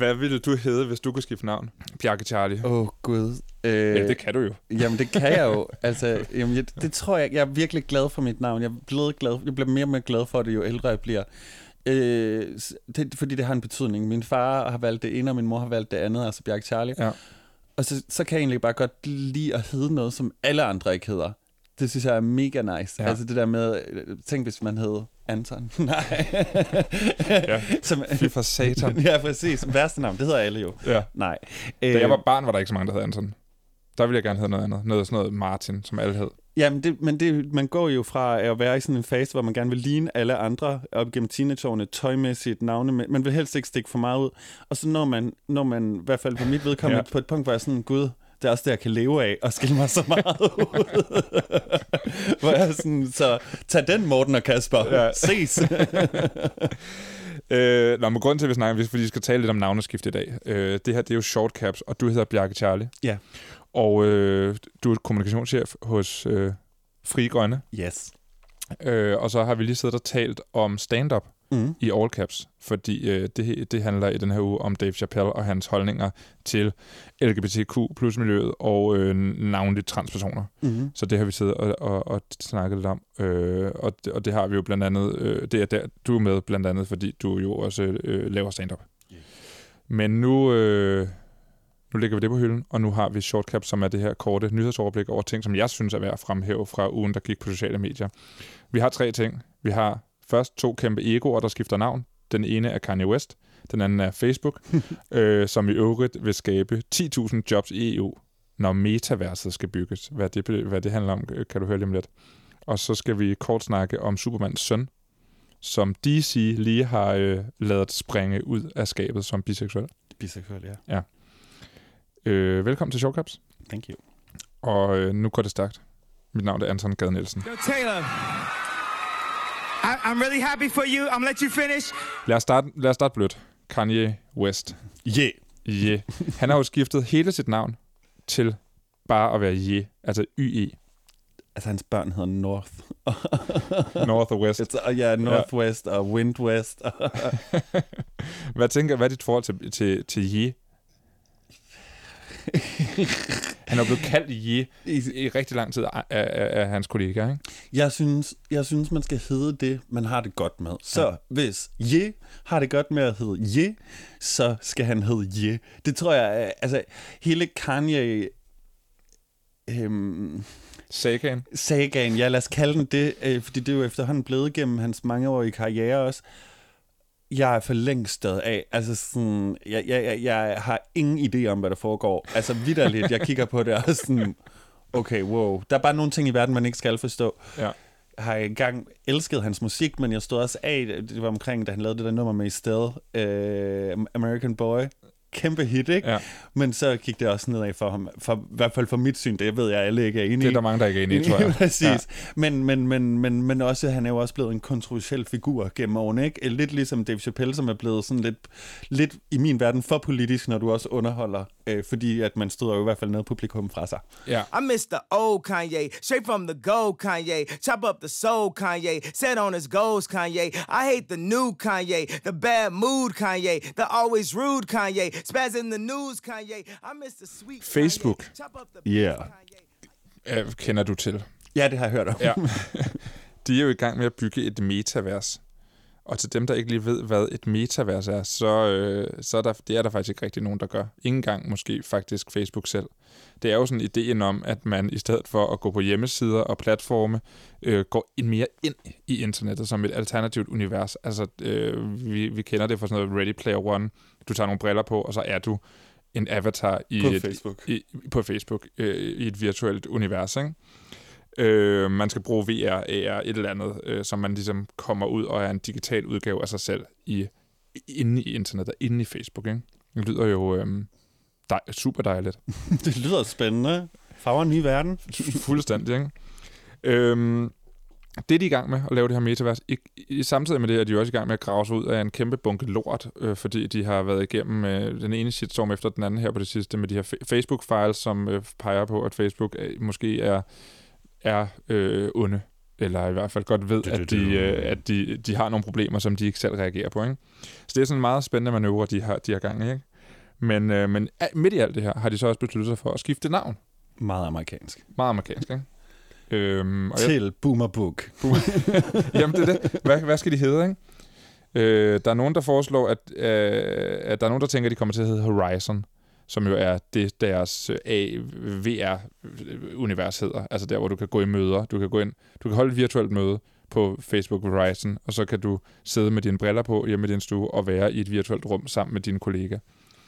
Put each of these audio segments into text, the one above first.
Hvad ville du hedde, hvis du kunne skifte navn? Bjarke Charlie. Åh, oh, Gud. Øh, Ja, det kan du jo. Jamen, det kan jeg jo. Altså, jamen, jeg, det tror jeg, jeg er virkelig glad for mit navn. Jeg, blevet glad, jeg bliver mere og mere glad for det, jo ældre jeg bliver. Øh, det, fordi det har en betydning. Min far har valgt det ene, og min mor har valgt det andet, altså Bjarke Charlie. Ja. Og så, så kan jeg egentlig bare godt lide at hedde noget, som alle andre ikke hedder. Det synes jeg er mega nice. Ja. Ja. Altså det der med, øh, tænk hvis man hed Anton. Nej. Ja. Som, Fy for satan. ja, præcis. Værste navn, det hedder alle jo. Ja. Nej. Da jeg var barn, var der ikke så mange, der hed Anton. Der ville jeg gerne hedde noget andet. Noget sådan noget Martin, som alle hed. Jamen, det, men det, man går jo fra at være i sådan en fase, hvor man gerne vil ligne alle andre op gennem teenageårene, tøjmæssigt, navne, man vil helst ikke stikke for meget ud. Og så når man, når man i hvert fald på mit vedkommende, Ja. ja. på et punkt, hvor jeg sådan, gud, det er også det, jeg kan leve af, og skille mig så meget ud. hvor jeg sådan, så tag den, Morten og Kasper. Ja. Ja. Ses. Øh, nå, men grunden til, at vi snakker, fordi vi skal tale lidt om navneskift i dag. Øh, det her, det er jo Shortcaps, og du hedder Bjarke Charlie. Ja. Og øh, du er kommunikationschef hos øh, Fri Grønne. yes. Øh, og så har vi lige siddet og talt om stand-up Mm. i all caps, fordi øh, det, det handler i den her uge om Dave Chappelle og hans holdninger til LGBTQ plus miljøet og øh, navnligt transpersoner. Mm. Så det har vi siddet og, og, og snakket lidt om. Øh, og, det, og det har vi jo blandt andet, øh, det er der, du er med blandt andet, fordi du jo også øh, laver stand-up. Yeah. Men nu, øh, nu lægger vi det på hylden, og nu har vi Shortcap, som er det her korte nyhedsoverblik over ting, som jeg synes er værd at fremhæve fra ugen, der gik på sociale medier. Vi har tre ting. Vi har først to kæmpe egoer, der skifter navn. Den ene er Kanye West, den anden er Facebook, øh, som i øvrigt vil skabe 10.000 jobs i EU, når metaverset skal bygges. Hvad det, hvad det handler om, øh, kan du høre lige om lidt. Og så skal vi kort snakke om Supermans søn, som DC lige har øh, lavet springe ud af skabet som biseksuel. Biseksuel, ja. Øh, velkommen til Showcaps, Thank you. og øh, nu går det stærkt. Mit navn er Anton Gade Nielsen. Yo, Taylor. I, I'm really happy for you. I'm gonna let you finish. Lad os starte, lad os starte blødt. Kanye West. Yeah. Yeah. Han har jo skiftet hele sit navn til bare at være Ye, altså YE, Altså, hans børn hedder North. North og West. It's, uh, ja, Northwest og Windwest. Hvad tænker hvad er dit forhold til, til, til Ye? Han er blevet kaldt Ye i, i rigtig lang tid af, af, af hans kollegaer, ikke? Jeg synes, jeg synes, man skal hedde det, man har det godt med. Så Ja. hvis Je har det godt med at hedde Je, så skal han hedde Je. Det tror jeg, er- altså hele Kanye... Øhm, Sagaen. sagaen, ja lad os kalde den det, øh, fordi det er jo efterhånden blevet gennem hans mangeårige karriere også. Jeg er for længst stået af. Altså sådan, jeg, jeg, jeg, jeg har ingen idé om, hvad der foregår. Altså vidderligt, jeg kigger på det og sådan, okay, wow. Der er bare nogle ting i verden, man ikke skal forstå. Ja. Jeg har engang elsket hans musik, men jeg stod også af, det var omkring, da han lavede det der nummer med Estelle, øh, American Boy. Kæmpe hit, ikke? Ja. Men så gik det også nedad for ham. For, I hvert fald for mit syn, det ved jeg alle ikke er enige Det er der mange, der ikke er enige i, tror jeg. Præcis. Ja. Men, men, men, men, men også, han er jo også blevet en kontroversiel figur gennem årene, ikke? Lidt ligesom Dave Chappelle, som er blevet sådan lidt, lidt i min verden for politisk, når du også underholder, øh, fordi at man støder jo i hvert fald noget publikum fra sig. Ja. I miss the old Kanye, straight from the gold Kanye. Chop up the soul Kanye, set on his goals Kanye. I hate the new Kanye, the bad mood Kanye, the always rude Kanye, spaz in the news Kanye. I miss the sweet Facebook. Kanye. Chop up the Yeah. Kanye. Øh, kender du til. Ja, det har jeg hørt om. Ja. De er jo i gang med at bygge et metavers. Og til dem, der ikke lige ved, hvad et metavers er, så, øh, så er der, det er der faktisk ikke rigtig nogen, der gør. Ingen gang måske faktisk Facebook selv. Det er jo sådan ideen om, at man i stedet for at gå på hjemmesider og platforme, øh, går ind mere ind i internettet som et alternativt univers. Altså, øh, vi, vi kender det fra sådan noget Ready Player One. Du tager nogle briller på, og så er du en avatar i På et, Facebook. i, på Facebook øh, i et virtuelt univers, ikke? Øh, man skal bruge VR, AR, et eller andet, øh, som man ligesom kommer ud og er en digital udgave af sig selv i, inde i internettet, inde i Facebook, ikke? Det lyder jo øh, dej, super dejligt. det lyder spændende. Farver en ny verden. Fuldstændig, ikke? Øhm, det er de i gang med, at lave det her metavers. I, i samtidig med det er de også i gang med at grave sig ud af en kæmpe bunke lort, øh, fordi de har været igennem øh, den ene shitstorm efter den anden her på det sidste, med de her fa- Facebook-files, som øh, peger på, at Facebook øh, måske er, er øh, onde, eller i hvert fald godt ved, at, de, øh, at de, de har nogle problemer, som de ikke selv reagerer på. Ikke? Så det er sådan en meget spændende manøvre, de har, de har gang i. Ikke? Men, øh, men midt i alt det her, har de så også besluttet sig for at skifte navn. Meget amerikansk. Meget amerikansk, ikke? Øhm, og jeg, Til Boomer Book. jamen, det er det. Hvad, hvad skal de hedde, ikke? Øh, der er nogen, der foreslår, at, øh, at der er nogen, der tænker, at de kommer til at hedde Horizon, som jo er det, deres øh, AVR-univers øh, hedder. Altså der, hvor du kan gå i møder. Du kan gå ind, du kan holde et virtuelt møde på Facebook Horizon, og så kan du sidde med dine briller på hjemme i din stue og være i et virtuelt rum sammen med dine kollegaer.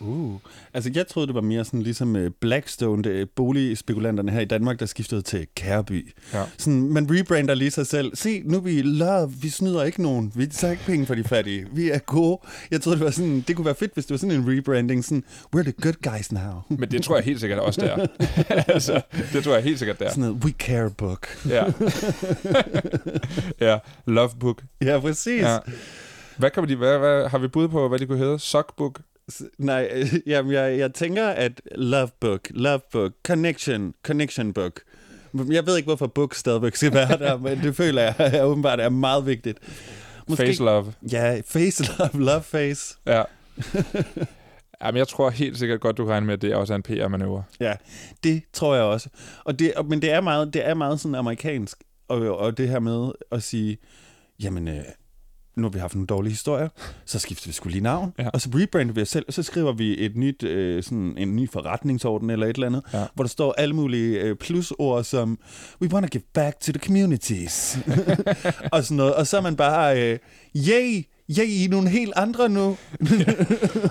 Uh. Altså, jeg troede, det var mere sådan ligesom uh, Blackstone, det, boligspekulanterne her i Danmark, der skiftede til Kærby. Ja. Sådan, man rebrander lige sig selv. Se, nu er vi love, vi snyder ikke nogen. Vi tager ikke penge for de fattige. Vi er gode. Jeg troede, det var sådan, det kunne være fedt, hvis det var sådan en rebranding. Sådan, we're the good guys now. Men det tror jeg helt sikkert også, det er. altså, det tror jeg helt sikkert, det er. Sådan noget, we care book. Ja. ja, Love Book. Ja, præcis. Ja. Hvad, kan vi, hvad, hvad, har vi bud på, hvad de kunne hedde? Sockbook? Nej, jamen, jeg, jeg tænker, at love book, love book, connection, connection book. Jeg ved ikke, hvorfor book stadigvæk skal være der, men det føler jeg, jeg åbenbart er meget vigtigt. Face Love. Ja, face love, love face. Ja. Jamen, jeg tror helt sikkert godt, du kan regne med, at det også er en PR-manøvre. Ja, det tror jeg også. Og det, men det er meget, det er meget sådan amerikansk, og, og det her med at sige, jamen, øh, nu har vi haft nogle dårlige historier, så skifter vi skulle lige navn, Ja. og så rebrander vi os selv, og så skriver vi et nyt, øh, sådan en ny forretningsorden eller et eller andet, ja. hvor der står alle mulige øh, plusord som, we want to give back to the communities, og sådan noget, og så er man bare, øh, yay, yay, I er nogle helt andre nu.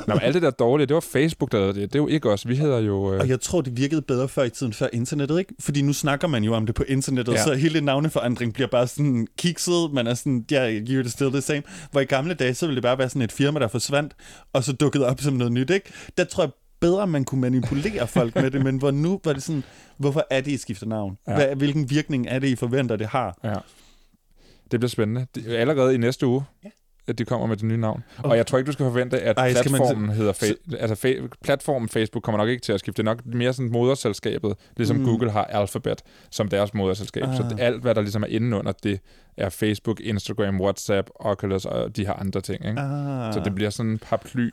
Nå, men alt det der dårlige, det var Facebook, der det. Det er jo ikke os. Vi hedder jo... Øh, Og jeg tror, det virkede bedre før i tiden, før internettet, ikke? Fordi nu snakker man jo om det på internettet, Ja. ja. så hele navneforandring bliver bare sådan kikset, man er sådan, ja, yeah, you're still the same. Hvor i gamle dage, så ville det bare være sådan et firma, der forsvandt, og så dukkede op som noget nyt, ikke? Der tror jeg bedre, man kunne manipulere folk med det, men hvor nu var det sådan, hvorfor er det, I skifter navn? Ja. Ja. Hvad, hvilken virkning er det, I forventer, det har? Ja. Det bliver spændende. Er allerede i næste uge, Ja. At de kommer med det nye navn. Og jeg tror ikke, du skal forvente, at Ej, skal man platformen hedder... Fa- altså, fa- platformen Facebook kommer nok ikke til at skifte. Det er nok mere sådan moderselskabet, ligesom mm. Google har Alphabet som deres moderselskab. Ah. Så alt, hvad der ligesom er inde under det, er Facebook, Instagram, WhatsApp, Oculus og de her andre ting. Ikke? Ah. Så det bliver sådan en paraply.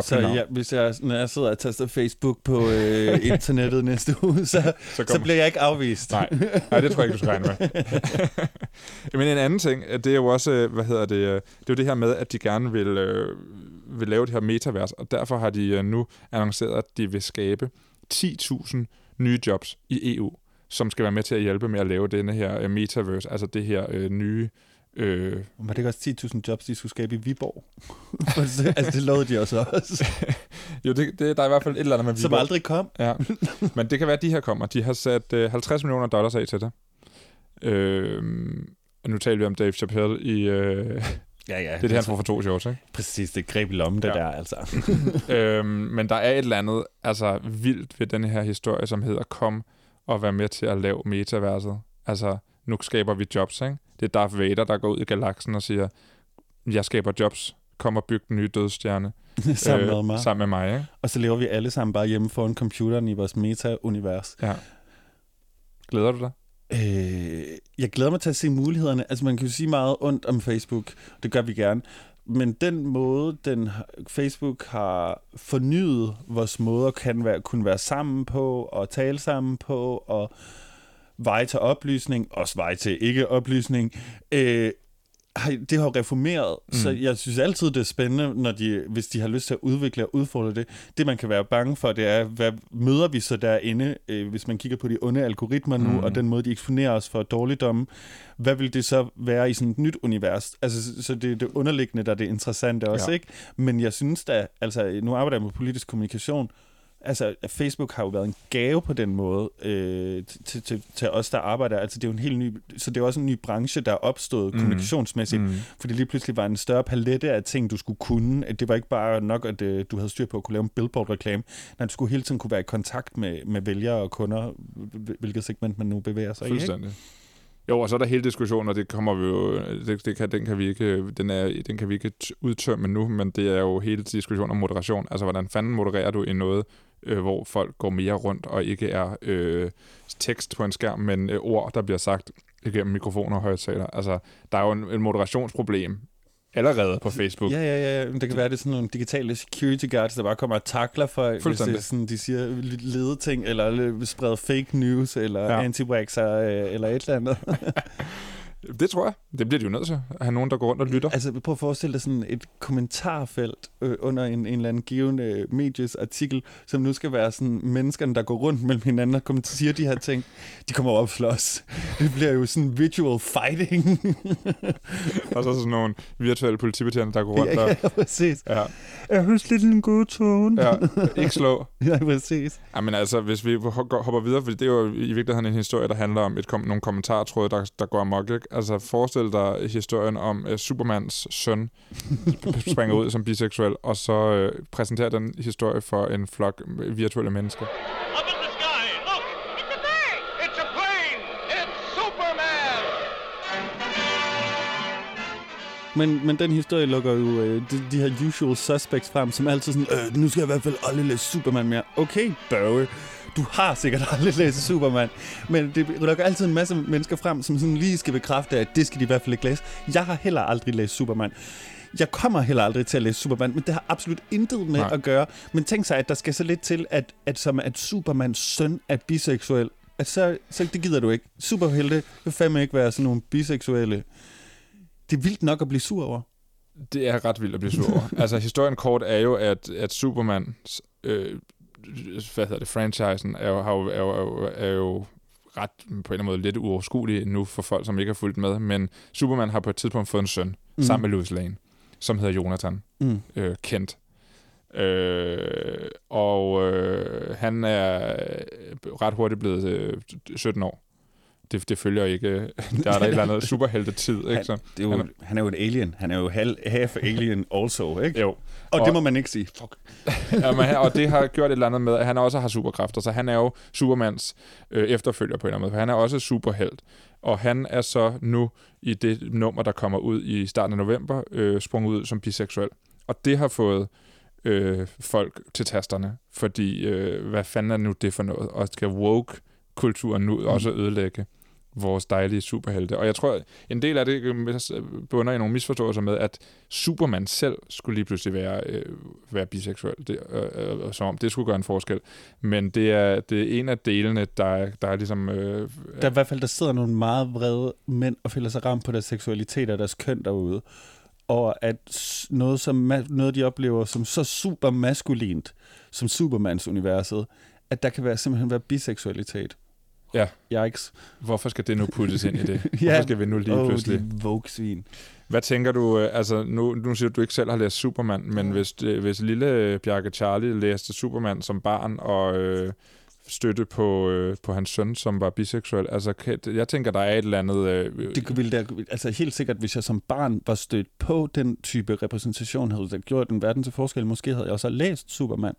Så ja, hvis jeg, når jeg sidder og taster Facebook på øh, internettet næste uge, så, så, så bliver jeg ikke afvist. Nej, nej, det tror jeg ikke, du skal regne med. Men en anden ting, det er jo også, øh, hvad hedder det, øh, det er jo det her med, at de gerne vil, øh, vil lave det her metavers, og derfor har de øh, nu annonceret, at de vil skabe 10.000 nye jobs i EU, som skal være med til at hjælpe med at lave denne her metaverse, altså det her øh, nye... Øh, Var det ikke også 10.000 jobs, de skulle skabe i Viborg? altså, det lovede de også også. jo, det, det, der er i hvert fald et eller andet med Som Viborg. aldrig kom. Ja, men det kan være, at de her kommer. De har sat øh, 50 millioner dollars af til det. Øh, og nu taler vi om Dave Chappelle i... Øh, Ja, ja. det er det, han får for to shows, ikke? Præcis, det greb i lommen, det Ja. ja. der, altså. øhm, men der er et eller andet altså, vildt ved den her historie, som hedder Kom og være med til at lave metaverset. Altså, nu skaber vi jobs, ikke? Det er Darth Vader, der går ud i galaksen og siger, jeg skaber jobs, kom og byg den nye dødstjerne. sammen med mig. Sammen med mig, ikke? Og så lever vi alle sammen bare hjemme foran computeren i vores meta-univers. Ja. Glæder du dig? Øh, jeg glæder mig til at se mulighederne. Altså, man kan jo sige meget ondt om Facebook. Det gør vi gerne. Men den måde, den Facebook har fornyet vores måder kan være, kunne være sammen på, og tale sammen på, og vej til oplysning, også vej til ikke-oplysning, øh, det har reformeret, mm. så jeg synes altid, det er spændende, når de, hvis de har lyst til at udvikle og udfordre det. Det, man kan være bange for, det er, hvad møder vi så derinde, øh, hvis man kigger på de onde algoritmer nu, Mm. og den måde, de eksponerer os for dårligdomme. Hvad vil det så være i sådan et nyt univers? Altså, så- det er det underliggende, der er det interessante også, ja. ikke? Men jeg synes da, altså, nu arbejder jeg med politisk kommunikation, Altså, Facebook har jo været en gave på den måde øh, til, til, til os, der arbejder. Altså, det er jo en helt ny, så det er også en ny branche, der er opstået Mm. mm. kommunikationsmæssigt, Mm. fordi lige pludselig var en større palette af ting, du skulle kunne. Det var ikke bare nok, at øh, du havde styr på at kunne lave en billboard-reklame. Nej, du skulle hele tiden kunne være i kontakt med, med vælgere og kunder, hvil- hvilket segment man nu bevæger sig i. Ikke? Jo, og så er der hele diskussionen, og det kommer vi jo, det, det kan, den, kan vi ikke, den, er, den kan vi ikke udtømme nu, men det er jo hele diskussionen om moderation. Altså, hvordan fanden modererer du i noget, øh, hvor folk går mere rundt, og ikke er øh, tekst på en skærm, men øh, ord, der bliver sagt igennem mikrofoner og højtaler. Altså, der er jo en, en moderationsproblem allerede på Facebook. Ja, ja, ja. Men Det kan være, det er sådan nogle digitale security guards, der bare kommer og takler for, hvis det sådan, de siger lidt lede ting, eller spreder fake news, eller Ja. ja. anti øh, eller et eller andet. Det tror jeg. Det bliver de jo nødt til. At have nogen, der går rundt og lytter. altså, prøv at forestille dig sådan et kommentarfelt øh, under en, en eller anden givende øh, medies artikel, som nu skal være sådan menneskerne, der går rundt mellem hinanden og kommer siger de her ting. De kommer op og slås. Det bliver jo sådan visual fighting. Og så sådan nogle virtuelle politibetjente, der går rundt ja, og... ja, præcis. Ja, Jeg hører lidt en god tone. ja, ikke slå. ja præcis. Jamen altså, hvis vi ho- hopper videre, for det er jo i virkeligheden en historie, der handler om et kom- nogle kommentartråde, der, der går amok. Ikke? Altså forestil dig historien om uh, Supermans søn springer ud som biseksuel, og så uh, præsenterer den historie for en flok virtuelle mennesker. Up in the sky, look! It's a bird! It's a plane! It's Superman! Men, men den historie lukker jo øh, de, de her usual suspects frem, som altid sådan, øh, nu skal jeg i hvert fald aldrig læse Superman mere. Okay, Børge, du har sikkert aldrig læst Superman, men det lukker altid en masse mennesker frem, som sådan lige skal bekræfte, at det skal de i hvert fald ikke læse. Jeg har heller aldrig læst Superman. Jeg kommer heller aldrig til at læse Superman, men det har absolut intet med Nej. At gøre. Men tænk sig, at der skal så lidt til, at, at som at Supermans søn er biseksuel. At så, så det gider du ikke. Superhelte vil fandme ikke være sådan nogle biseksuelle. Det er vildt nok at blive sur over. Det er ret vildt at blive sur over. altså, historien kort er jo, at, at Superman, øh, hvad hedder det, franchisen, er jo, har jo, er, jo, er, jo, er jo ret på en eller anden måde lidt uoverskuelig nu for folk, som ikke har fulgt med, men Superman har på et tidspunkt fået en søn, mm. Mm. sammen med Lois Lane, som hedder Jonathan Mm. øh, Kent. Øh, og øh, han er ret hurtigt blevet øh, 17 år. Det, det følger ikke. Der er der et eller andet superhelte-tid, ikke? Så, Det er jo, Han han, er, han er jo en alien. Han er jo halv, half alien also, ikke? jo. Og, Og- det må man ikke sige. Fuck. ja, men, han- og det har gjort et eller andet med, at han også har superkræfter, så han er jo Supermans øh, efterfølger på en eller anden måde, for han er også superhelt. Og han er så nu i det nummer, der kommer ud i starten af november, øh, sprunget ud som biseksuel. Og det har fået øh, folk til tasterne, fordi øh, hvad fanden er nu det for noget? Og skal woke-kulturen nu mm. også ødelægge vores dejlige superhelte. Og jeg tror, en del af det øh, øh, bunder i nogle misforståelser med, at Superman selv skulle lige pludselig være, øh, være biseksuel, det, øh, øh, øh, som om det skulle gøre en forskel. Men det er, det er en af delene, der der er ligesom... Øh, Der er i hvert fald, der sidder nogle meget vrede mænd og føler sig ramt på deres seksualitet og deres køn derude. Og at noget, som, noget de oplever som så super maskulint, som Supermans universet, at der kan være, simpelthen være biseksualitet. Ja. Yikes. hvorfor skal det nu puttes ind i det? Hvorfor Ja. skal vi nu lige Åh, pludselig... vogue-svin. Hvad tænker du, øh, altså nu, nu siger du, at du ikke selv har læst Superman, men hvis, øh, hvis lille øh, Bjarke Charlie læste Superman som barn og øh, støtte på, øh, på hans søn, som var biseksuel, altså jeg tænker, der er et eller andet... Øh, Det ville da, altså helt sikkert, hvis jeg som barn var stødt på den type repræsentation, havde det gjort en verden til forskel. Måske havde jeg også læst Superman.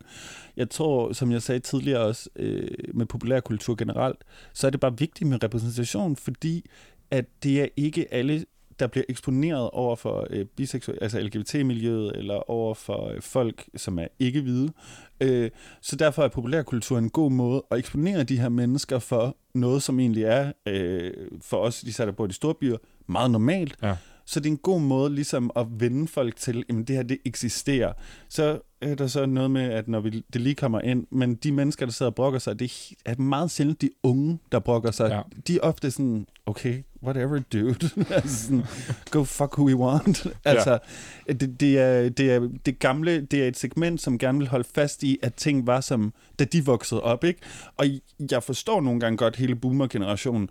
Jeg tror, som jeg sagde tidligere også, øh, med populærkultur generelt, så er det bare vigtigt med repræsentation, fordi at det er ikke alle der bliver eksponeret over for øh, biseksuelle, altså LGBT-miljøet, eller over for øh, folk, som er ikke hvide. Øh, så derfor er populærkultur en god måde at eksponere de her mennesker for noget, som egentlig er øh, for os, de der bor i de store byer, meget normalt. Ja. Så det er en god måde ligesom at vende folk til, at det her det eksisterer. Så er der så noget med, at når vi, det lige kommer ind, men de mennesker, der sidder og brokker sig, det er meget sjældent de unge, der brokker sig. Ja. De er ofte sådan, okay, whatever, dude. altså sådan, go fuck who we want. altså, det, det, er, det, er, det gamle, det er et segment, som gerne vil holde fast i, at ting var som, da de voksede op, ikke? Og jeg forstår nogle gange godt hele boomer-generationen.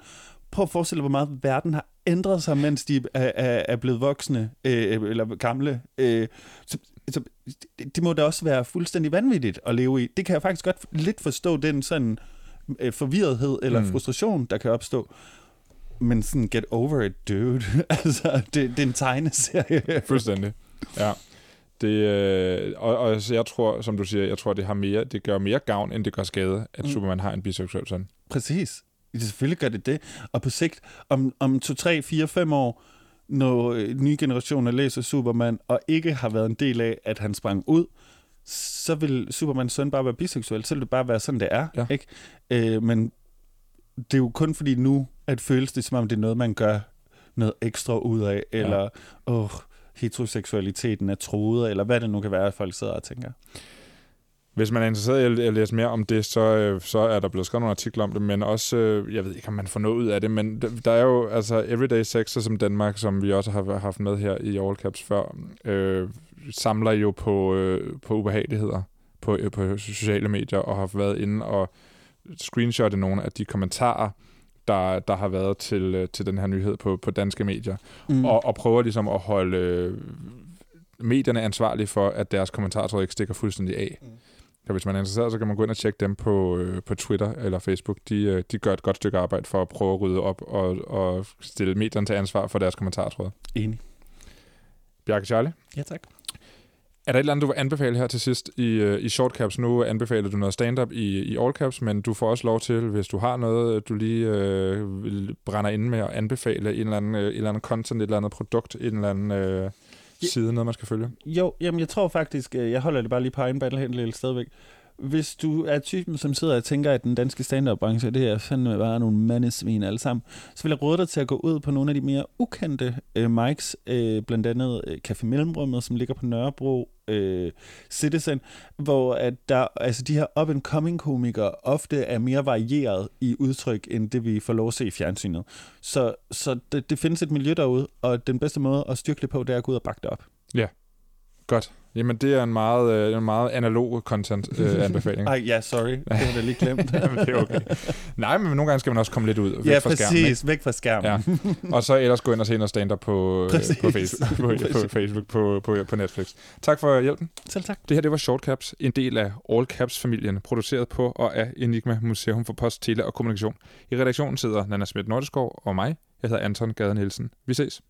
Prøv at forestille dig, hvor meget verden har ændret sig, mens de er, er, er blevet voksne, øh, eller gamle. Øh, så, så det, må da også være fuldstændig vanvittigt at leve i. Det kan jeg faktisk godt lidt forstå, den sådan øh, forvirrethed eller Mm. frustration, der kan opstå. Men sådan, get over it, dude. altså, det, det er en tegneserie. Fuldstændig. Ja. Det, øh, og, og jeg tror, som du siger, jeg tror, det har mere, det gør mere gavn, end det gør skade, at. Mm. Superman har en biseksuel søn. Præcis. Selvfølgelig gør det det. Og på sigt, om, om 2, 3, 4, 5 år, når øh, nye generationer læser Superman, og ikke har været en del af, at han sprang ud, så vil Supermans søn bare være biseksuel. Så vil det bare være sådan, det er. Ja. Ikke? Øh, men det er jo kun fordi nu, at føles det som om, det er noget, man gør noget ekstra ud af, eller åh, heteroseksualiteten er truet, eller hvad det nu kan være, at folk sidder og tænker. Hvis man er interesseret i at læse mere om det, så, øh, så er der blevet skrevet nogle artikler om det, men også, øh, jeg ved ikke, om man får noget ud af det, men der er jo altså Everyday Sex, som Danmark, som vi også har haft med her i All Caps før, øh, samler jo på, øh, på ubehageligheder på, øh, på sociale medier, og har været inde og screenshotte nogle af de kommentarer, der, der har været til, øh, til den her nyhed på, på danske medier, mm. og, og prøver ligesom at holde medierne ansvarlige for, at deres kommentartråd ikke stikker fuldstændig af. Mm. Så hvis man er interesseret, så kan man gå ind og tjekke dem på, øh, på Twitter eller Facebook. De, øh, de gør et godt stykke arbejde for at prøve at rydde op og, og stille medierne til ansvar for deres kommentartråd. Enig. Bjarke Charlie, Ja, tak. er der et eller andet, du vil anbefale her til sidst i, øh, i shortcaps? Nu anbefaler du noget stand-up i, i all caps, men du får også lov til, hvis du har noget, du lige øh, vil brænder ind med at anbefale en eller anden, øh, et eller andet content, et eller andet produkt, en eller anden øh side, noget man skal følge. Jo, jamen jeg tror faktisk, øh, jeg holder det bare lige på egen battle hen stadigvæk. Hvis du er typen, som sidder og tænker, at den danske stand-up-branche, det er fandme bare nogle mandesvin alle sammen, så vil jeg råde dig til at gå ud på nogle af de mere ukendte øh, mics, øh, blandt andet øh, Café Mellemrummet, som ligger på Nørrebro, øh, Citizen, hvor at der, altså de her up-and-coming komikere ofte er mere varieret i udtryk, end det vi får lov at se i fjernsynet. Så, så det, det findes et miljø derude, og den bedste måde at styrke det på, det er at gå ud og bakke det op. Godt. Jamen, det er en meget, øh, en meget analog content-anbefaling. Ej, ja, sorry. Det var da lige glemt. Jamen, det er okay. Nej, men nogle gange skal man også komme lidt ud væk ja, fra skærmen. ikke? præcis. Væk fra skærmen. Ja. Og så ellers gå ind og se noget stand-up på, øh, Præcis. på, Facebook, på, på, Præcis. Facebook på, på, på Netflix. Tak for hjælpen. Selv tak. Det her det var Short Caps, en del af All Caps-familien, produceret på og af Enigma Museum for Post, Tele og Kommunikation. I redaktionen sidder Nana Schmidt Nordeskov og mig. Jeg hedder Anton Gade Nielsen. Vi ses.